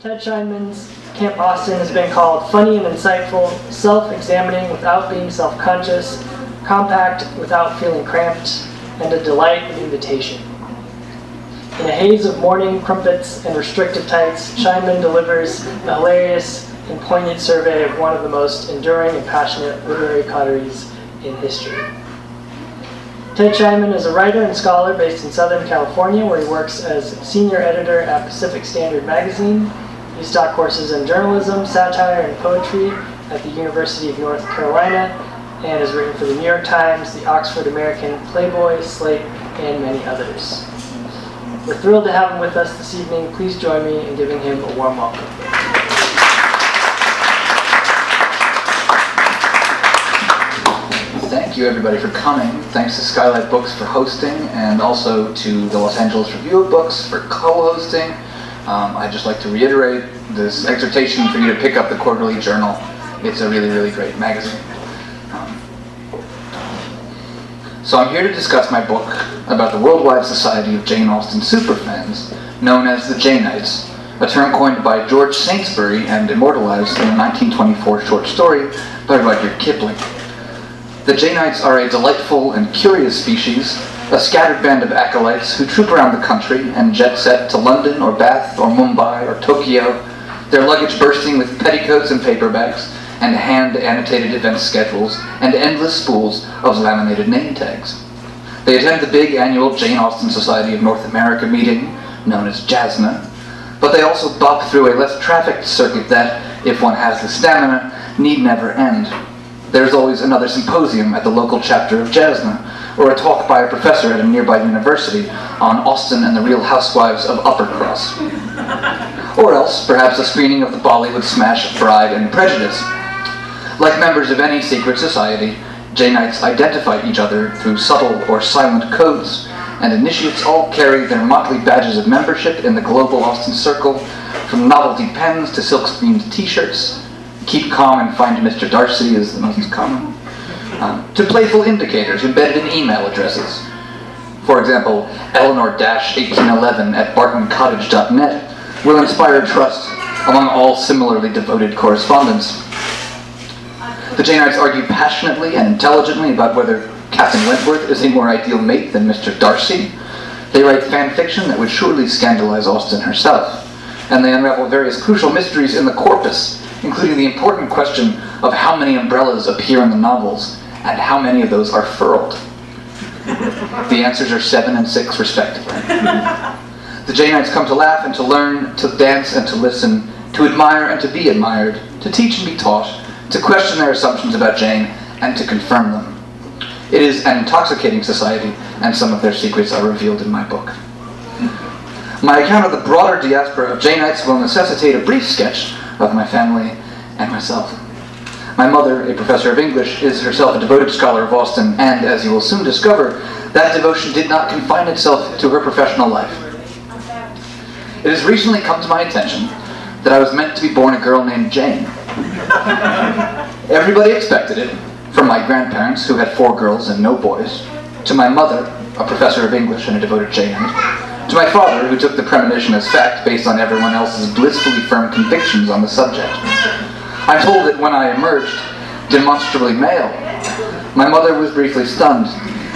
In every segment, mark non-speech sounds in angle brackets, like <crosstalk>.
Ted Scheinman's Camp Austen has been called funny and insightful, self examining without being self conscious, compact without feeling cramped, and a delight of invitation. In a haze of morning crumpets and restrictive tights, Scheinman delivers a hilarious and poignant survey of one of the most enduring and passionate literary coteries in history. Ted Scheinman is a writer and scholar based in Southern California, where he works as senior editor at Pacific Standard Magazine He's taught courses in journalism, satire, and poetry at the University of North Carolina and has written for the New York Times, the Oxford American, Playboy, Slate, and many others. We're thrilled to have him with us this evening. Please join me in giving him a warm welcome. Thank you, everybody, for coming. Thanks to Skylight Books for hosting, and also to the Los Angeles Review of Books for co hosting. Um, I'd just like to reiterate this exhortation for you to pick up the Quarterly Journal. It's a really, really great magazine. Um, so I'm here to discuss my book about the worldwide society of Jane Austen superfans, known as the Janeites, a term coined by George Saintsbury and immortalized in a 1924 short story by Rudyard Kipling. The Janeites are a delightful and curious species a scattered band of acolytes who troop around the country and jet set to London or Bath or Mumbai or Tokyo, their luggage bursting with petticoats and paperbacks and hand annotated event schedules and endless spools of laminated name tags. They attend the big annual Jane Austen Society of North America meeting, known as JASNA, but they also bop through a less trafficked circuit that, if one has the stamina, need never end. There's always another symposium at the local chapter of JASNA, or a talk by a professor at a nearby university on Austen and the Real Housewives of Uppercross. Or else, perhaps a screening of the Bollywood smash Bride and Prejudice. Like members of any secret society, Janeites identify each other through subtle or silent codes, and initiates all carry their motley badges of membership in the global Austen Circle, from novelty pens to silk-screened t-shirts. Keep calm and find Mr. Darcy is the most common um, to playful indicators embedded in email addresses. For example, Eleanor-1811 at bartoncottage.net will inspire trust among all similarly devoted correspondents. The Janeites argue passionately and intelligently about whether Captain Wentworth is a more ideal mate than Mr. Darcy. They write fan fiction that would surely scandalize Austen herself. And they unravel various crucial mysteries in the corpus, including the important question of how many umbrellas appear in the novels and how many of those are furled? the answers are seven and six, respectively. <laughs> The Janeites come to laugh and to learn, to dance and to listen, to admire and to be admired, to teach and be taught, to question their assumptions about Jane, and to confirm them. It is an intoxicating society, and some of their secrets are revealed in my book. My account of the broader diaspora of Janeites will necessitate a brief sketch of my family and myself. My mother, a professor of English, is herself a devoted scholar of Austen, and, as you will soon discover, that devotion did not confine itself to her professional life. It has recently come to my attention that I was meant to be born a girl named Jane. Everybody expected it, from my grandparents, who had four girls and no boys, to my mother, a professor of English and a devoted Janeite, to my father, who took the premonition as fact based on everyone else's blissfully firm convictions on the subject. I'm told that when I emerged, demonstrably male, my mother was briefly stunned,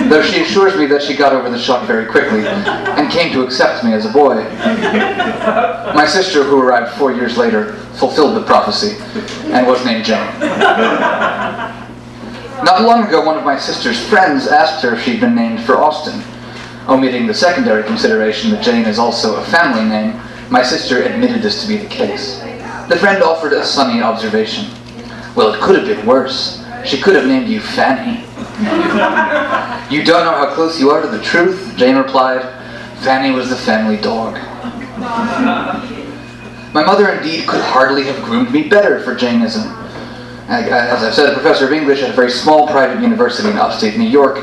though she assures me that she got over the shock very quickly and came to accept me as a boy. My sister, who arrived four years later, fulfilled the prophecy and was named Jane. Not long ago, one of my sister's friends asked her if she'd been named for Austen. Omitting the secondary consideration that Jane is also a family name, my sister admitted this to be the case. The friend offered a sunny observation. Well, it could have been worse. She could have named you Fanny. You don't know how close you are to the truth, Jane replied. Fanny was the family dog. My mother indeed could hardly have groomed me better for Janeism. As I've said, a professor of English at a very small private university in upstate New York,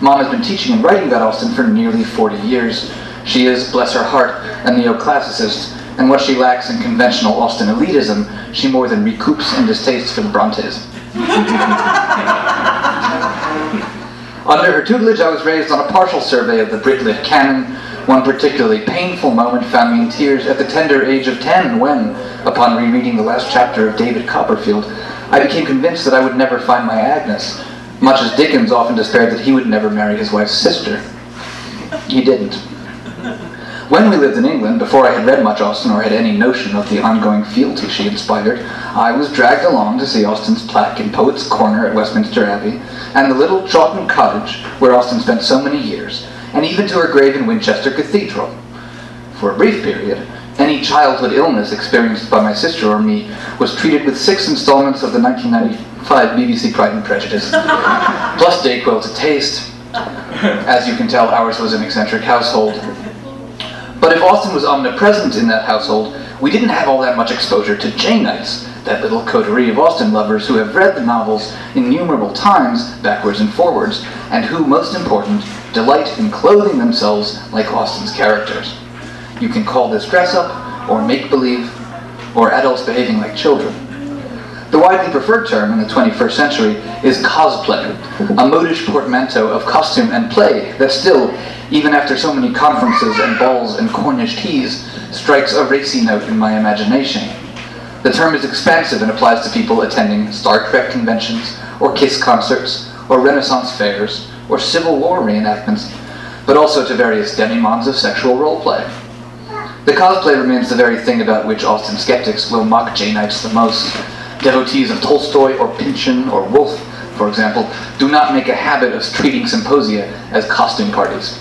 Mom has been teaching and writing about Austen for nearly 40 years. She is, bless her heart, a neoclassicist, and what she lacks in conventional Austen elitism, she more than recoups in distaste for the Brontes. <laughs> Under her tutelage, I was raised on a partial survey of the Britlit canon. One particularly painful moment found me in tears at the tender age of ten when, upon rereading the last chapter of David Copperfield, I became convinced that I would never find my Agnes, much as Dickens often despaired that he would never marry his wife's sister. He didn't. When we lived in England, before I had read much Austen or had any notion of the ongoing fealty she inspired, I was dragged along to see Austen's plaque in Poets' Corner at Westminster Abbey, and the little Chawton cottage where Austen spent so many years, and even to her grave in Winchester Cathedral. For a brief period, any childhood illness experienced by my sister or me was treated with six installments of the 1995 BBC Pride and Prejudice, <laughs> plus Dayquil to taste. As you can tell, ours was an eccentric household. But if Austen was omnipresent in that household, we didn't have all that much exposure to Janeites, that little coterie of Austen lovers who have read the novels innumerable times, backwards and forwards, and who, most important, delight in clothing themselves like Austen's characters. You can call this dress up, or make believe, or adults behaving like children. The widely preferred term in the 21st century is cosplay, a modish portmanteau of costume and play that still, even after so many conferences and balls and Cornish teas, strikes a racy note in my imagination. The term is expansive and applies to people attending Star Trek conventions, or Kiss concerts, or Renaissance fairs, or Civil War reenactments, but also to various demimondes of sexual roleplay. The cosplay remains the very thing about which Austen skeptics will mock Janeites the most. Devotees of Tolstoy or Pynchon or Woolf, for example, do not make a habit of treating symposia as costume parties.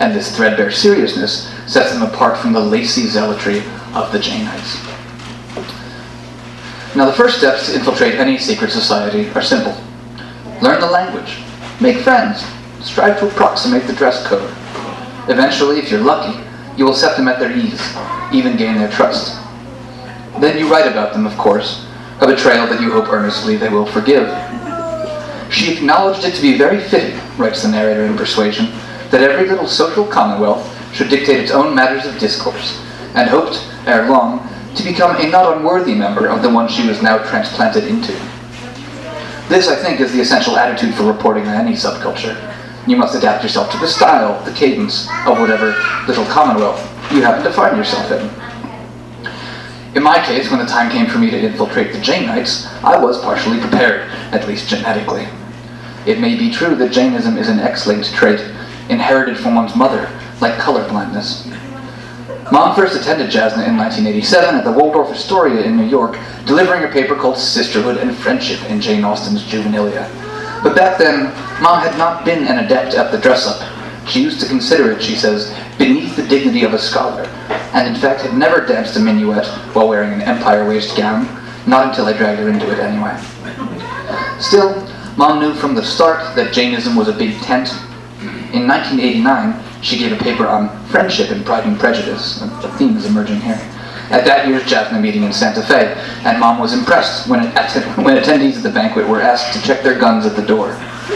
And this threadbare seriousness sets them apart from the lacy zealotry of the Janeites. Now, the first steps to infiltrate any secret society are simple learn the language, make friends, strive to approximate the dress code. Eventually, if you're lucky, you will set them at their ease, even gain their trust. Then you write about them, of course, a betrayal that you hope earnestly they will forgive. She acknowledged it to be very fitting, writes the narrator in Persuasion, that every little social commonwealth should dictate its own matters of discourse, and hoped, ere long, to become a not unworthy member of the one she was now transplanted into. This, I think, is the essential attitude for reporting on any subculture. You must adapt yourself to the style, the cadence of whatever little commonwealth you happen to find yourself in. In my case, when the time came for me to infiltrate the Janeites, I was partially prepared, at least genetically. It may be true that Janeism is an X-linked trait, inherited from one's mother, like colorblindness. Mom first attended JASNA in 1987 at the Waldorf Astoria in New York, delivering a paper called Sisterhood and Friendship in Jane Austen's Juvenilia. But back then, Mom had not been an adept at the dress up. She used to consider it, she says, beneath the dignity of a scholar, and in fact had never danced a minuet while wearing an empire waist gown, not until I dragged her into it anyway. Still, Mom knew from the start that Janeism was a big tent. In 1989, she gave a paper on friendship and Pride and Prejudice. The theme is emerging here. At that year's JASNA meeting in Santa Fe, and Mom was impressed when, <laughs> when attendees at the banquet were asked to check their guns at the door. <laughs>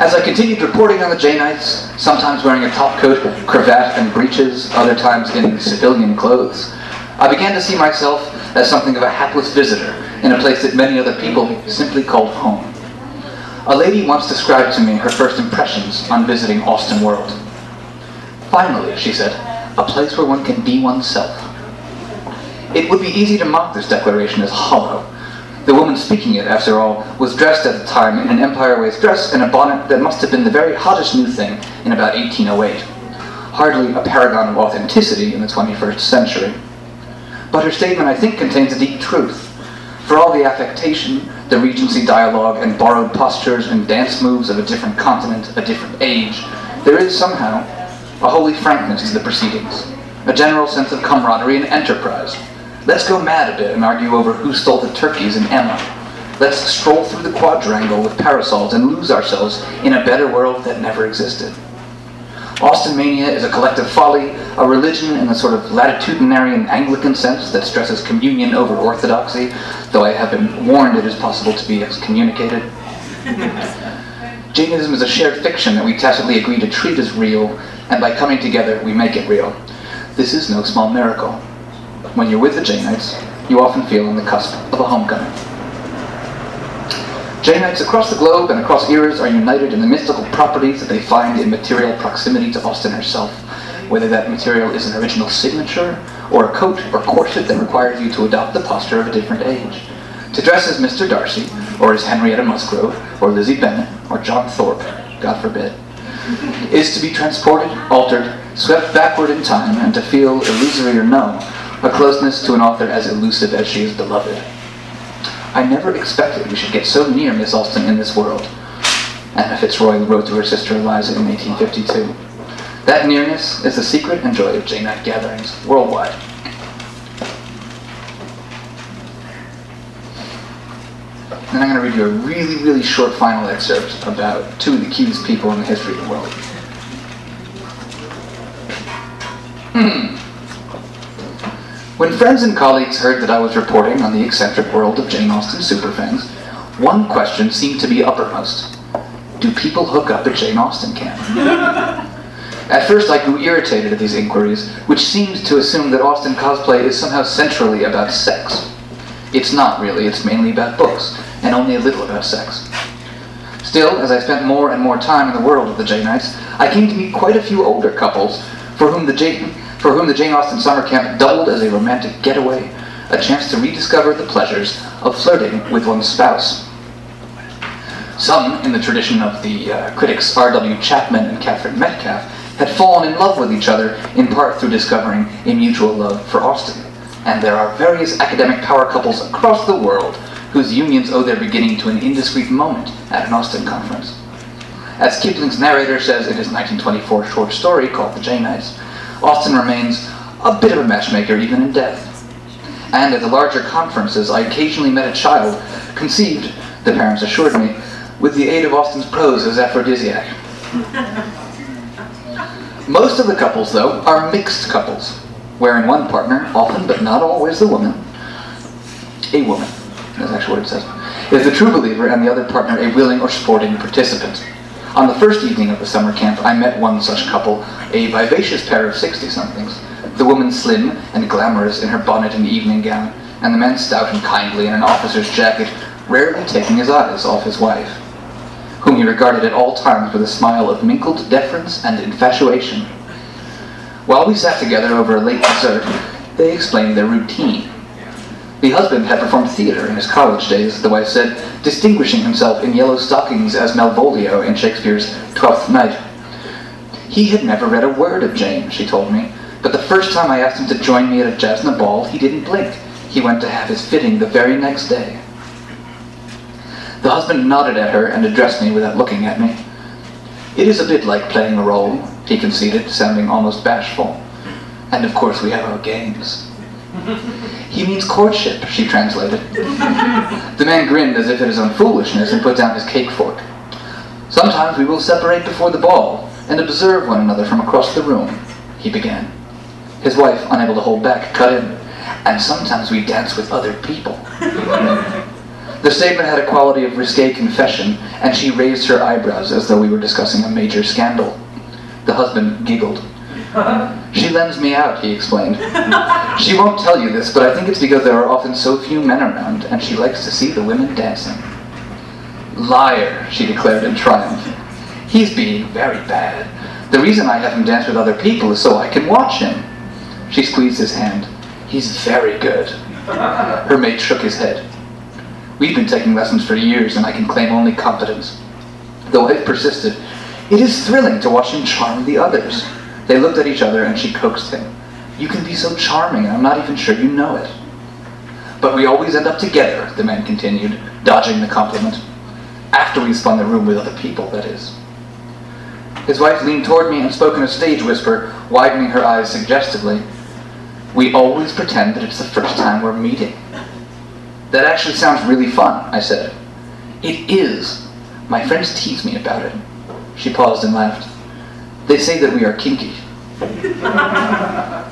As I continued reporting on the Janeites, sometimes wearing a top coat, cravat, and breeches, other times in civilian clothes, I began to see myself as something of a hapless visitor in a place that many other people simply called home. A lady once described to me her first impressions on visiting Austen World. Finally, she said, a place where one can be oneself. It would be easy to mock this declaration as hollow. The woman speaking it, after all, was dressed at the time in an Empire waist dress and a bonnet that must have been the very hottest new thing in about 1808. Hardly a paragon of authenticity in the 21st century. But her statement, I think, contains a deep truth. For all the affectation, the Regency dialogue, and borrowed postures and dance moves of a different continent, a different age, there is somehow a holy frankness to the proceedings, a general sense of camaraderie and enterprise. Let's go mad a bit and argue over who stole the turkeys and Emma. Let's stroll through the quadrangle with parasols and lose ourselves in a better world that never existed. Austen mania is a collective folly, a religion in the sort of latitudinarian Anglican sense that stresses communion over orthodoxy, though I have been warned it is possible to be excommunicated. <laughs> Janeism is a shared fiction that we tacitly agree to treat as real, and by coming together, we make it real. This is no small miracle. When you're with the Janeites, you often feel on the cusp of a homecoming. Janeites across the globe and across eras are united in the mystical properties that they find in material proximity to Austen herself, whether that material is an original signature, or a coat or corset that requires you to adopt the posture of a different age. To dress as Mr. Darcy, or as Henrietta Musgrove, or Lizzie Bennet, or John Thorpe, God forbid, is to be transported, altered, swept backward in time, and to feel, illusory or no, a closeness to an author as elusive as she is beloved. I never expected we should get so near Miss Austen in this world. Anna Fitzroy wrote to her sister Eliza in 1852. That nearness is the secret and joy of Janeite gatherings worldwide. And I'm going to read you a really, really short final excerpt about two of the keyest people in the history of the world. Hmm. When friends and colleagues heard that I was reporting on the eccentric world of Jane Austen superfans, one question seemed to be uppermost. Do people hook up at Jane Austen camp? <laughs> At first, I grew irritated at these inquiries, which seemed to assume that Austen cosplay is somehow centrally about sex. It's not really, it's mainly about books, and only a little about sex. Still, as I spent more and more time in the world of the Janeites, I came to meet quite a few older couples for whom the Jane, for whom the Jane Austen summer camp doubled as a romantic getaway, a chance to rediscover the pleasures of flirting with one's spouse. Some, in the tradition of the uh, critics R.W. Chapman and Katharine Metcalfe, had fallen in love with each other in part through discovering a mutual love for Austen. And there are various academic power couples across the world whose unions owe their beginning to an indiscreet moment at an Austen conference. As Kipling's narrator says in his 1924 short story called The Janeites, Austen remains a bit of a matchmaker even in death. And at the larger conferences, I occasionally met a child, conceived, the parents assured me, with the aid of Austen's prose as aphrodisiac. Most of the couples, though, are mixed couples, wherein one partner, often but not always the woman, a woman, that's actually what it says, is the true believer and the other partner a willing or sporting participant. On the first evening of the summer camp, I met one such couple, a vivacious pair of 60 somethings. The woman slim and glamorous in her bonnet and evening gown, and the man stout and kindly in an officer's jacket, rarely taking his eyes off his wife, whom he regarded at all times with a smile of mingled deference and infatuation. While we sat together over a late dessert, they explained their routine. The husband had performed theater in his college days, the wife said, distinguishing himself in yellow stockings as Malvolio in Shakespeare's Twelfth Night. He had never read a word of Jane, she told me, but the first time I asked him to join me at a JASNA ball, he didn't blink. He went to have his fitting the very next day. The husband nodded at her and addressed me without looking at me. It is a bit like playing a role, he conceded, sounding almost bashful. And of course we have our games. He means courtship, she translated. the man grinned as if at his own foolishness and put down his cake fork. Sometimes we will separate before the ball and observe one another from across the room, he began. His wife, unable to hold back, cut in. And sometimes we dance with other people. the statement had a quality of risque confession, and she raised her eyebrows as though we were discussing a major scandal. The husband giggled. <laughs> She lends me out, he explained. She won't tell you this, but I think it's because there are often so few men around, and she likes to see the women dancing. Liar, she declared in triumph. He's being very bad. The reason I have him dance with other people is so I can watch him. She squeezed his hand. He's very good. Her mate shook his head. We've been taking lessons for years, and I can claim only competence. The wife persisted. It is thrilling to watch him charm the others. They looked at each other, and she coaxed him. You can be so charming, and I'm not even sure you know it. But we always end up together, the man continued, dodging the compliment. After we spun the room with other people, that is. His wife leaned toward me and spoke in a stage whisper, widening her eyes suggestively. We always pretend that it's the first time we're meeting. That actually sounds really fun, I said. It is. My friends tease me about it. She paused and laughed. They say that we are kinky. <laughs>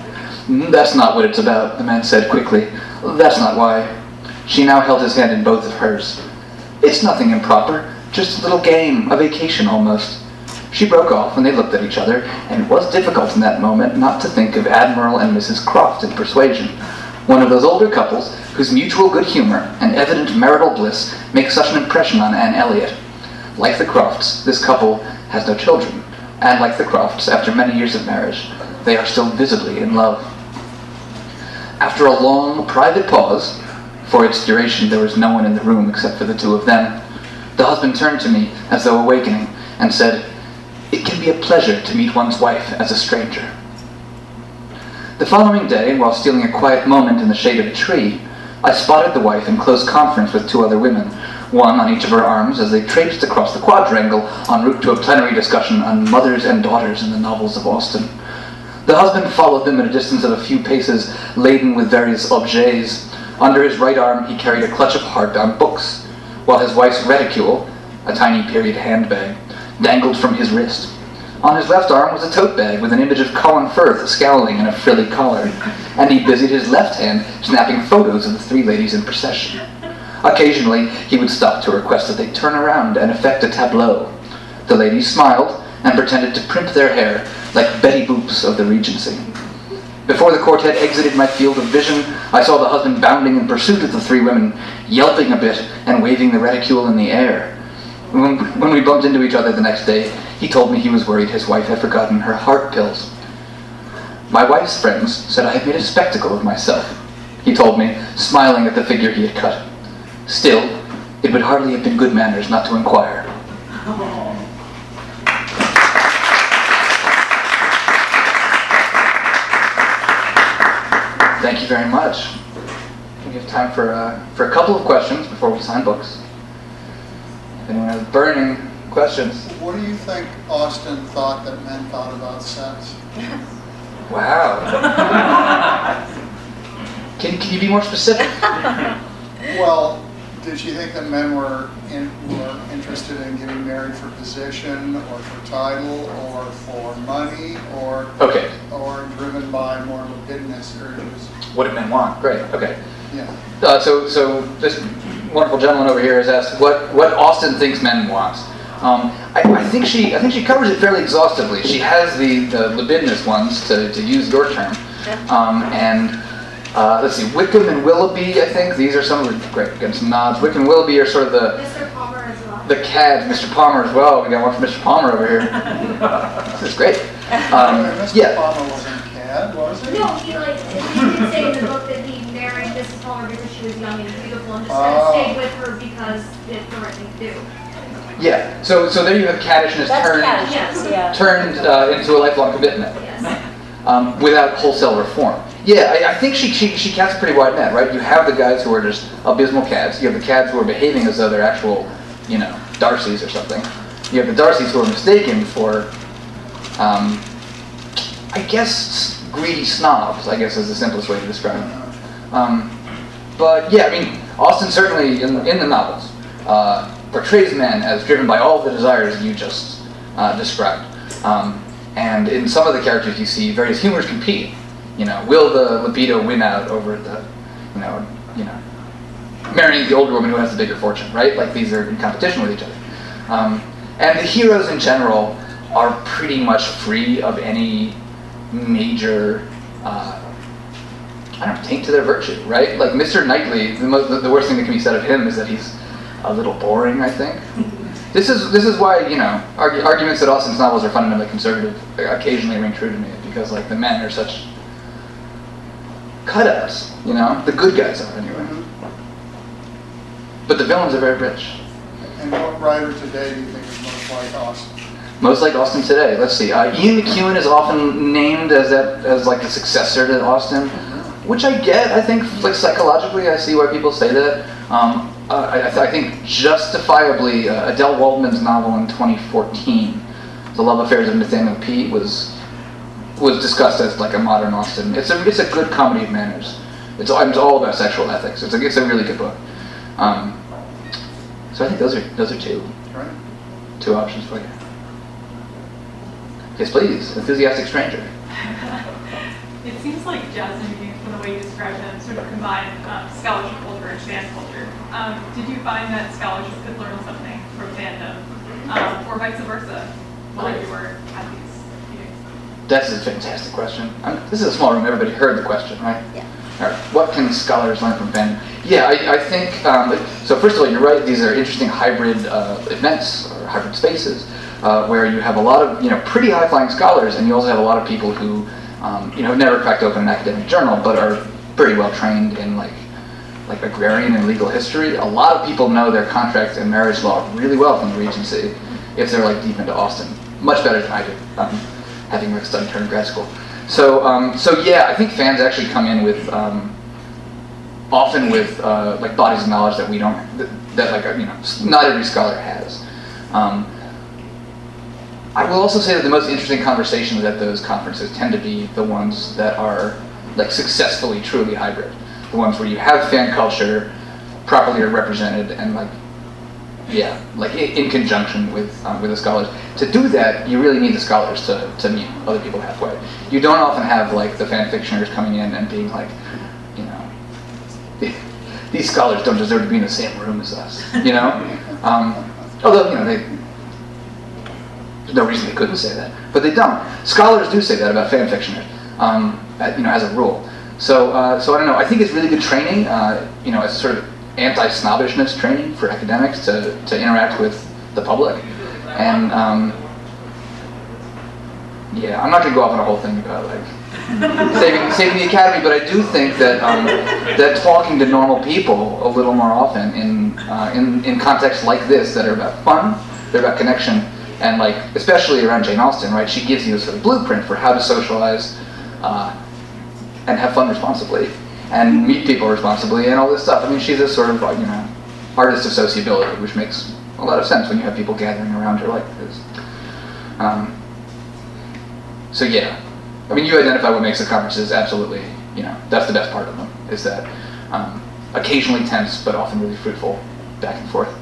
Mm, That's not what it's about, the man said quickly. That's not why. She now held his hand in both of hers. It's nothing improper, just a little game, a vacation almost. She broke off, and they looked at each other, and it was difficult in that moment not to think of Admiral and Mrs. Croft in Persuasion, one of those older couples whose mutual good humor and evident marital bliss make such an impression on Anne Elliot. Like the Crofts, this couple has no children, and like the Crofts, after many years of marriage, they are still visibly in love. After a long, private pause, for its duration there was no one in the room except for the two of them, the husband turned to me as though awakening and said, It can be a pleasure to meet one's wife as a stranger. The following day, while stealing a quiet moment in the shade of a tree, I spotted the wife in close conference with two other women, one on each of her arms as they traipsed across the quadrangle en route to a plenary discussion on mothers and daughters in the novels of Austen. The husband followed them at a distance of a few paces, laden with various objets. Under his right arm, he carried a clutch of hardbound books, while his wife's reticule, a tiny period handbag, dangled from his wrist. On his left arm was a tote bag with an image of Colin Firth scowling in a frilly collar, and he busied his left hand snapping photos of the three ladies in procession. Occasionally, he would stop to request that they turn around and effect a tableau. The ladies smiled and pretended to primp their hair like Betty Boops of the Regency. Before the quartet exited my field of vision, I saw the husband bounding in pursuit of the three women, yelping a bit and waving the reticule in the air. When, when we bumped into each other the next day, he told me he was worried his wife had forgotten her heart pills. My wife's friends said I had made a spectacle of myself, he told me, smiling at the figure he had cut. Still, it would hardly have been good manners not to inquire. Thank you very much. We have time for, uh, for a couple of questions before we sign books. If anyone has burning questions. What do you think Austen thought that men thought about sex? Wow. can, can you be more specific? Well, did she think that men were in, were interested in getting married for position or for title or for money or Okay. or driven by more libidinous urges? What do men want? Great. Okay. Yeah. Uh, so, so this wonderful gentleman over here has asked what, what Austen thinks men want. Um, I, I think she I think she covers it fairly exhaustively. She has the, the libidinous ones to, to use your term, um, and uh, let's see, Wickham and Willoughby. I think these are some of the great again some nods. Wickham and Willoughby are sort of the Mr. Palmer as well. the cads. Mr. Palmer as well. We got one from Mr. Palmer over here. <laughs> this is great. Um, Mr. yeah. Palmer wasn't a cad, was he? No, he like he did say in the book that he married Mrs. Palmer because she was young and beautiful and just Oh. stayed with her because it's the right thing to do. Yeah. So so there you have caddishness That's turned cattishness, yeah. turned uh, into a lifelong commitment. Yes. um, without wholesale reform. Yeah, I, I think she, she, she casts a pretty wide net, right? You have the guys who are just abysmal cads. You have the cads who are behaving as though they're actual, you know, Darcys or something. You have the Darcys who are mistaken for, um, I guess, greedy snobs, I guess is the simplest way to describe them. Um, but yeah, I mean, Austen certainly, in, in the novels, uh, portrays men as driven by all the desires you just uh, described. Um, and in some of the characters, you see various humors compete. You know, will the libido win out over the, you know, you know, marrying the older woman who has the bigger fortune, right? Like these are in competition with each other. Um, and the heroes in general are pretty much free of any major, uh, I don't know, taint to their virtue, right? Like Mr. Knightley, the, most, the, worst thing that can be said of him is that he's a little boring, I think. <laughs> This is this is why you know argu- arguments that Austen's novels are fundamentally conservative occasionally ring true to me because like the men are such cutouts, you know, the good guys are anyway. But the villains are very rich. And what writer today do you think is most like Austen? Most like Austen today. Let's see. Uh, Ian McEwan is often named as that as like the successor to Austen, which I get. I think like psychologically, I see why people say that. Um, uh, I, I th- I think justifiably, uh, Adelle Waldman's novel in 2014, "The Love Affairs of Nathaniel P." was was discussed as like a modern Austen. It's a it's a good comedy of manners. It's all, it's all about sexual ethics. It's a it's a really good book. Um, so I think those are those are two Right? two options for you. Yes, please. Enthusiastic stranger. <laughs> it seems like jazz and music, from the way you describe them, sort of combine um, scholarship culture and fan culture. Um, did you find that scholars could learn something from fandom, um, or vice versa, while you were at these meetings? That's a fantastic question. Um, this is a small room. Everybody heard the question, right? Yeah. All right. What can scholars learn from fandom? Yeah, I, I think. Um, so first of all, you're right. These are interesting hybrid uh, events or hybrid spaces uh, where you have a lot of you know pretty high-flying scholars, and you also have a lot of people who um, you know have never cracked open an academic journal, but are pretty well trained in like like agrarian and legal history. A lot of people know their contract and marriage law really well from the Regency if they're like deep into Austen, much better than I do, um, having studied here in grad school. So, um, so yeah, I think fans actually come in with um, often with uh, like bodies of knowledge that we don't that, that like you know not every scholar has. Um, I will also say that the most interesting conversations at those conferences tend to be the ones that are like successfully truly hybrid, the ones where you have fan culture properly represented and like yeah, like in, in conjunction with um, with the scholars. To do that, you really need the scholars to, to meet other people halfway. You don't often have like the fan fictioners coming in and being like, you know, <laughs> these scholars don't deserve to be in the same room as us. You know, <laughs> um, although you know they. There's no reason they couldn't say that, but they don't. Scholars do say that about fan fictioners, um, you know, as a rule. So, uh, so I don't know. I think it's really good training. Uh, you know, as sort of anti-snobbishness training for academics to, to interact with the public. And um, yeah, I'm not to go off on a whole thing about like <laughs> saving, saving the academy, but I do think that um, that talking to normal people a little more often in, uh, in in contexts like this that are about fun, they're about connection, and like especially around Jane Austen, right? She gives you a sort of blueprint for how to socialize uh, and have fun responsibly and meet people responsibly and all this stuff. I mean, she's a sort of you know artist of sociability, which makes a lot of sense when you have people gathering around her like this. Um, so yeah, I mean, you identify what makes the conferences absolutely, you know, that's the best part of them is that um, occasionally tense but often really fruitful back and forth.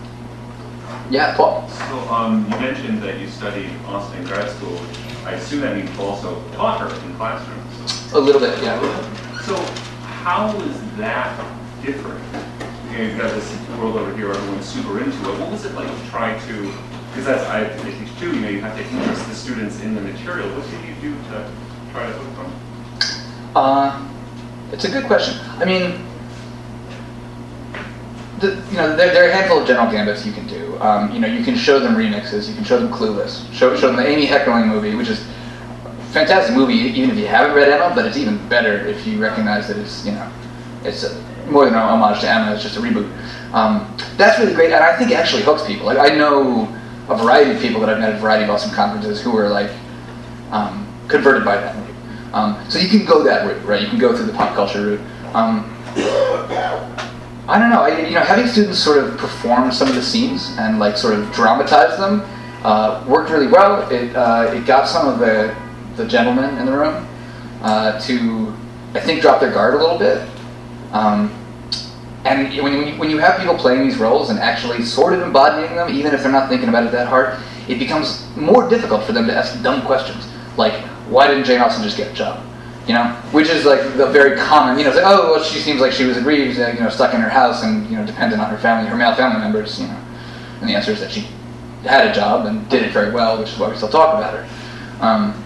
Yeah, Paul. So um, you mentioned that you studied Austen grad school. I assume that you also taught her in classrooms. A little bit, yeah. So how is that different? You know, you've got this world over here, everyone's super into it. What was it like to try to, because that's, I, I teach too, you know, you have to interest the students in the material. What did you do to try to hook them? Uh, it's a good question. I mean, the, you know, there, there are a handful of general gambits you can do. Um, you know, you can show them remixes, you can show them Clueless, show, show them the Amy Heckerling movie, which is fantastic movie, even if you haven't read Emma, but it's even better if you recognize that it's, you know, it's a, more than an homage to Emma, it's just a reboot. Um, that's really great, and I think it actually hooks people. Like, I know a variety of people that I've met at a variety of awesome conferences who are like um, converted by that movie. Um, so you can go that route, right? You can go through the pop culture route. Um, I don't know. I, you know, having students sort of perform some of the scenes and like sort of dramatize them uh, worked really well. It uh, it got some of the the gentlemen in the room uh, to I think drop their guard a little bit. Um, and when you, when you have people playing these roles and actually sort of embodying them, even if they're not thinking about it that hard, it becomes more difficult for them to ask dumb questions like, "Why didn't Jane Austen just get a job?" You know, which is like the very common. You know, it's like, "Oh, well, she seems like she was aggrieved, uh, you know, stuck in her house and you know, dependent on her family, her male family members." You know, and the answer is that she had a job and did it very well, which is why we still talk about her. Um,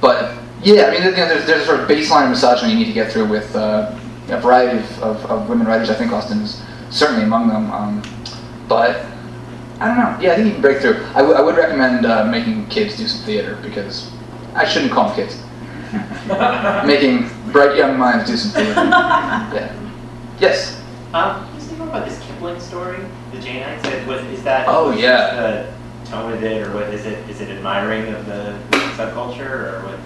but yeah, I mean, you know, there's, there's a sort of baseline of misogyny you need to get through with uh, a variety of, of, of, women writers. I think Austen is certainly among them. Um, but I don't know. Yeah, I think you can break through. I, w- I would recommend uh, making kids do some theater because I shouldn't call them kids. <laughs> making bright young minds do some theater. <laughs> Yeah. Yes. Um, can you say more about this Kipling story, the Janeites? What is that? Oh, yeah. Tone of it, or what is it? Is it admiring of the subculture, or what?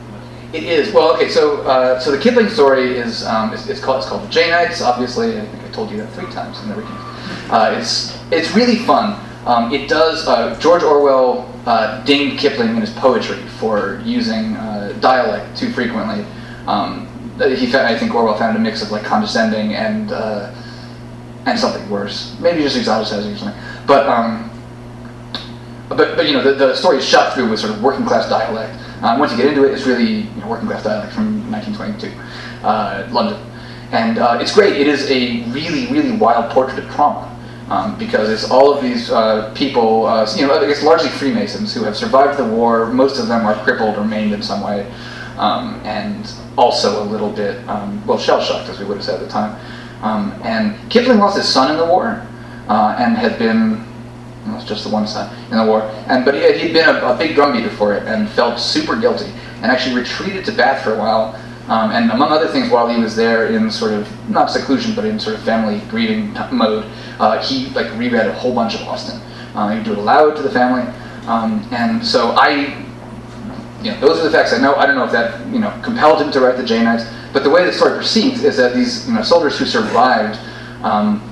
It is. Well, okay. So, uh, so the Kipling story is um, it's, it's called it's called the Janeites. Obviously, I think I told you that three times in the weekend. Uh, it's it's really fun. Um, it does. Uh, George Orwell uh, dinged Kipling in his poetry for using uh, dialect too frequently. Um, he found, I think Orwell found a mix of like condescending and uh, and something worse, maybe just exoticizing or something. But um, but but you know the, the story is shot through with sort of working class dialect. Um, once you get into it, it's really you know, working class dialect from 1922, uh, London. And uh, it's great. It is a really, really wild portrait of trauma. Um, because it's all of these uh, people, uh, you know, it's largely Freemasons who have survived the war. Most of them are crippled or maimed in some way, um, and also a little bit, um, well, shell shocked, as we would have said at the time. Um, and Kipling lost his son in the war, uh, and had been, well, it's just the one son in the war, and but he he'd been a, a big drumbeater for it and felt super guilty, and actually retreated to Bath for a while. Um, and among other things, while he was there in sort of not seclusion, but in sort of family grieving mode, uh, he like reread a whole bunch of Austen. Uh, he would do it aloud to the family, um, and so I you know, those are the facts I know. I don't know if that you know compelled him to write the Janeites, but the way the story proceeds is that these you know, soldiers who survived um,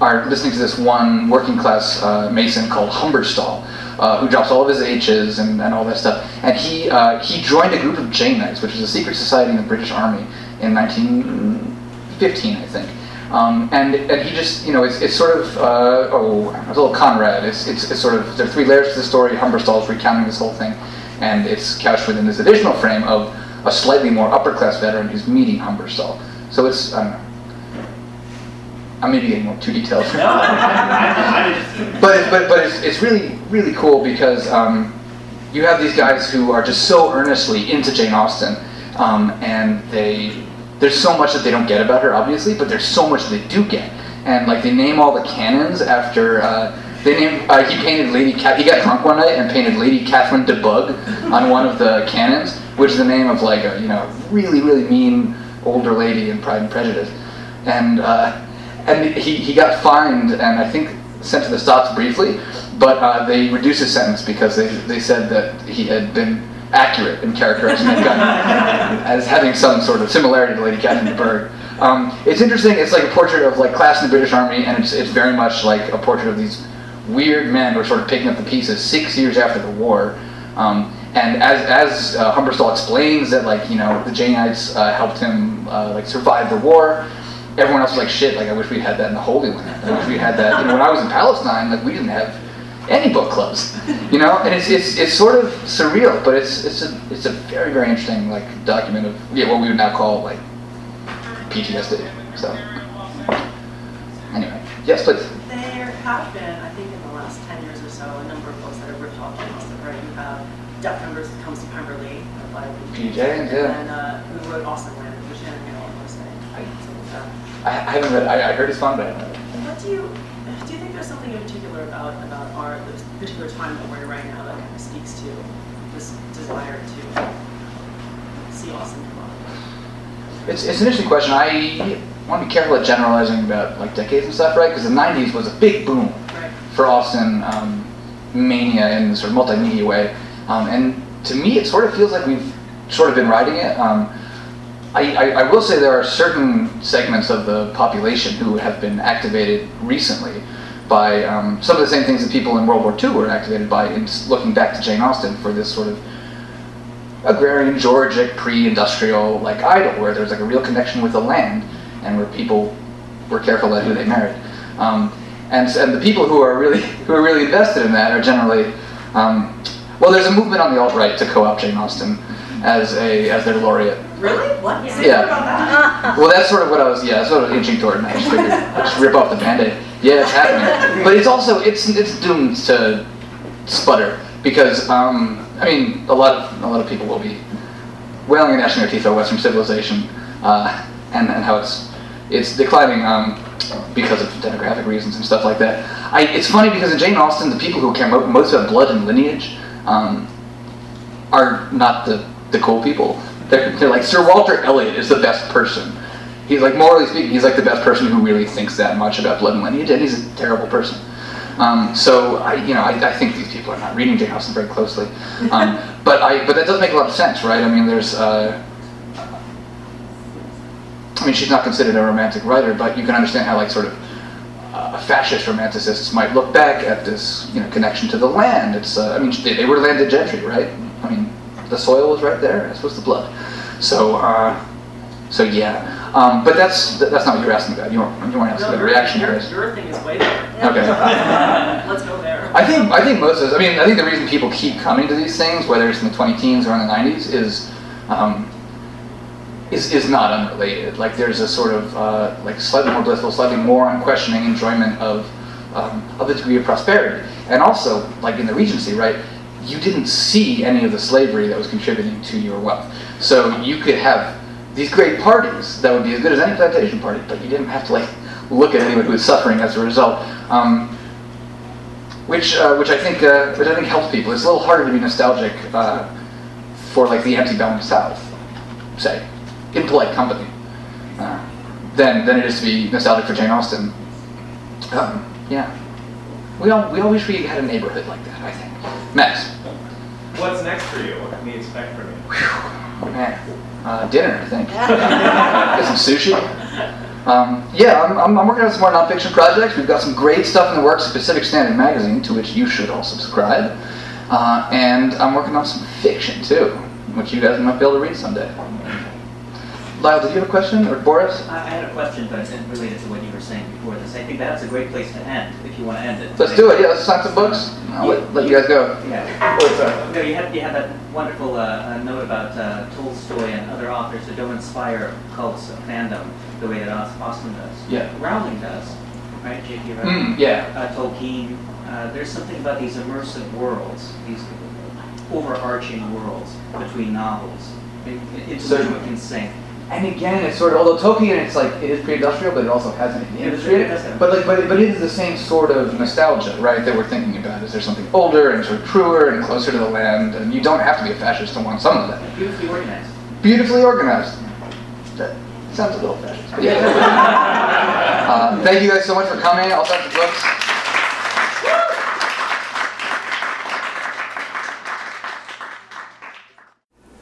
are listening to this one working class uh, mason called Humberstall, uh, who drops all of his H's and, and all that stuff. And he uh, he joined a group of Janeites, which is a secret society in the British Army in 1915, I think. Um, and, and he just, you know, it's, it's sort of, uh, oh, a little Conrad. It's, it's, it's sort of, there are three layers to the story. Humberstall is recounting this whole thing and it's couched within this additional frame of a slightly more upper class veteran who's meeting Humberstall. So it's I don't know. I may be getting more too detailed. <laughs> No, <laughs> but but but it's, it's really really cool because um, you have these guys who are just so earnestly into Jane Austen, um, and they there's so much that they don't get about her, obviously, but there's so much that they do get, and like they name all the cannons after. Uh, they named, uh, he painted Lady. He got drunk one night and painted Lady Catherine de Bourgh on one of the cannons, which is the name of like a you know really really mean older lady in Pride and Prejudice, and uh, and he, he got fined and I think sent to the stocks briefly, but uh, they reduced his sentence because they they said that he had been accurate in characterizing that guy <laughs> as having some sort of similarity to Lady Catherine de Bourgh. Um, it's interesting. It's like a portrait of like class in the British Army, and it's it's very much like a portrait of these weird men who are sort of picking up the pieces six years after the war. Um, and as, as uh, Humberstall explains that like you know the Janeites uh, helped him uh, like survive the war, everyone else was like shit. Like I wish we had that in the Holy Land. I wish we had that. You know, when I was in Palestine, like we didn't have any book clubs. You know, and it's, it's, it's sort of surreal, but it's it's a it's a very very interesting like document of yeah what we would now call like PTSD. So anyway, yes, please. There have been, I think, in the last 10 years or so, a number of books that have ripped off Austen, right? You have Death Numbers Comes to Pemberley by P. James, yeah. And uh, who wrote Austenland, which Shannon Hale, I want to say. Something like that. I, I haven't read. I, I heard it's fun, but I haven't read. And what do you, do you think there's something in particular about, about our, this particular time that we're in right now that kind of speaks to this desire to see Austen come up? It's, it's an interesting question. I want to be careful at generalizing about like decades and stuff, right? Because the '90s was a big boom Right. for Austen um, mania in the sort of multimedia way, um, and to me, it sort of feels like we've sort of been riding it. Um, I, I, I will say there are certain segments of the population who have been activated recently by um, some of the same things that people in World War II were activated by in looking back to Jane Austen for this sort of agrarian, Georgic, pre-industrial like idyll, where there's like a real connection with the land, and where people were careful about who they married. Um, and, and the people who are really <laughs> who are really invested in that are generally, um, well, there's a movement on the alt right to co-opt Jane Austen as a as their laureate. Really? What? Say Yeah. more about that. <laughs> Well, that's sort of what I was. Yeah, that's what I was inching toward. And I just figured I'd just rip off the band-aid. Yeah, it's happening. But it's also it's it's doomed to sputter because um, I mean a lot of a lot of people will be wailing and gnashing their teeth at Western civilization uh, and and how it's it's declining um, because of demographic reasons and stuff like that. I, it's funny because in Jane Austen, the people who care mo- most about blood and lineage um, are not the, the cool people. They're, they're like Sir Walter Elliot is the best person. He's like morally speaking, he's like the best person who really thinks that much about blood and lineage, and he's a terrible person. Um, so I, you know, I, I think these people are not reading Jane Austen very closely. Um, <laughs> but I, but that does make a lot of sense, right? I mean, there's, uh, I mean, she's not considered a romantic writer, but you can understand how, like, sort of uh, fascist romanticists might look back at this, you know, connection to the land. It's, uh, I mean, they, they were landed gentry, right? The soil was right there, as was the blood. So, uh, so yeah. Um, but that's that's not what you're asking about. You weren't, you weren't asking No, about your, reaction your, your thing is way there. <laughs> Okay. <laughs> Let's go there. I think I think most of I mean I think the reason people keep coming to these things, whether it's in the 20 teens or in the 90s, is um, is is not unrelated. Like there's a sort of uh, like slightly more blissful, slightly more unquestioning enjoyment of um, of the degree of prosperity, and also like in the Regency, right? You didn't see any of the slavery that was contributing to your wealth, so you could have these great parties that would be as good as any plantation party, but you didn't have to like look at anyone who was suffering as a result. Um, which, uh, which I think, uh, which I think helps people. It's a little harder to be nostalgic uh, for like the antebellum South, say, in polite company, uh, than than it is to be nostalgic for Jane Austen. Um, yeah, we all we all wish we had a neighborhood like that. I think. Max. What's next for you? What can we expect from you? Whew, man, uh, dinner. I think. <laughs> Get some sushi. Um, yeah, I'm, I'm, I'm, working on some more nonfiction projects. We've got some great stuff in the works at Pacific Standard Magazine, to which you should all subscribe. Uh, and I'm working on some fiction too, which you guys might be able to read someday. Lyle, did you have a question, or Boris? I had a question, but related to what you were saying before this. I think that's a great place to end, if you want to end it. Let's do it. Yeah, let's sign some books. I'll yeah. let, let, you guys go. Yeah. Oh, no, you had you had that wonderful uh, note about uh, Tolstoy and other authors who don't inspire cults of fandom the way that Austen does. Yeah. Rowling does, right? J.K. Rowling. Mm, yeah. Uh, Tolkien. Uh, there's something about these immersive worlds, these overarching worlds between novels, into so, which we can sink. And again, it's sort of although Tolkien, it's like it is pre-industrial, but it also has an industry. But like, but, but it is the same sort of nostalgia, right? That we're thinking about. Is there something older and sort of truer and closer to the land? And you don't have to be a fascist to want some of that. Beautifully organized. Beautifully organized. That sounds a little fascist, but yeah. <laughs> uh, thank you guys so much for coming. I'll start the books.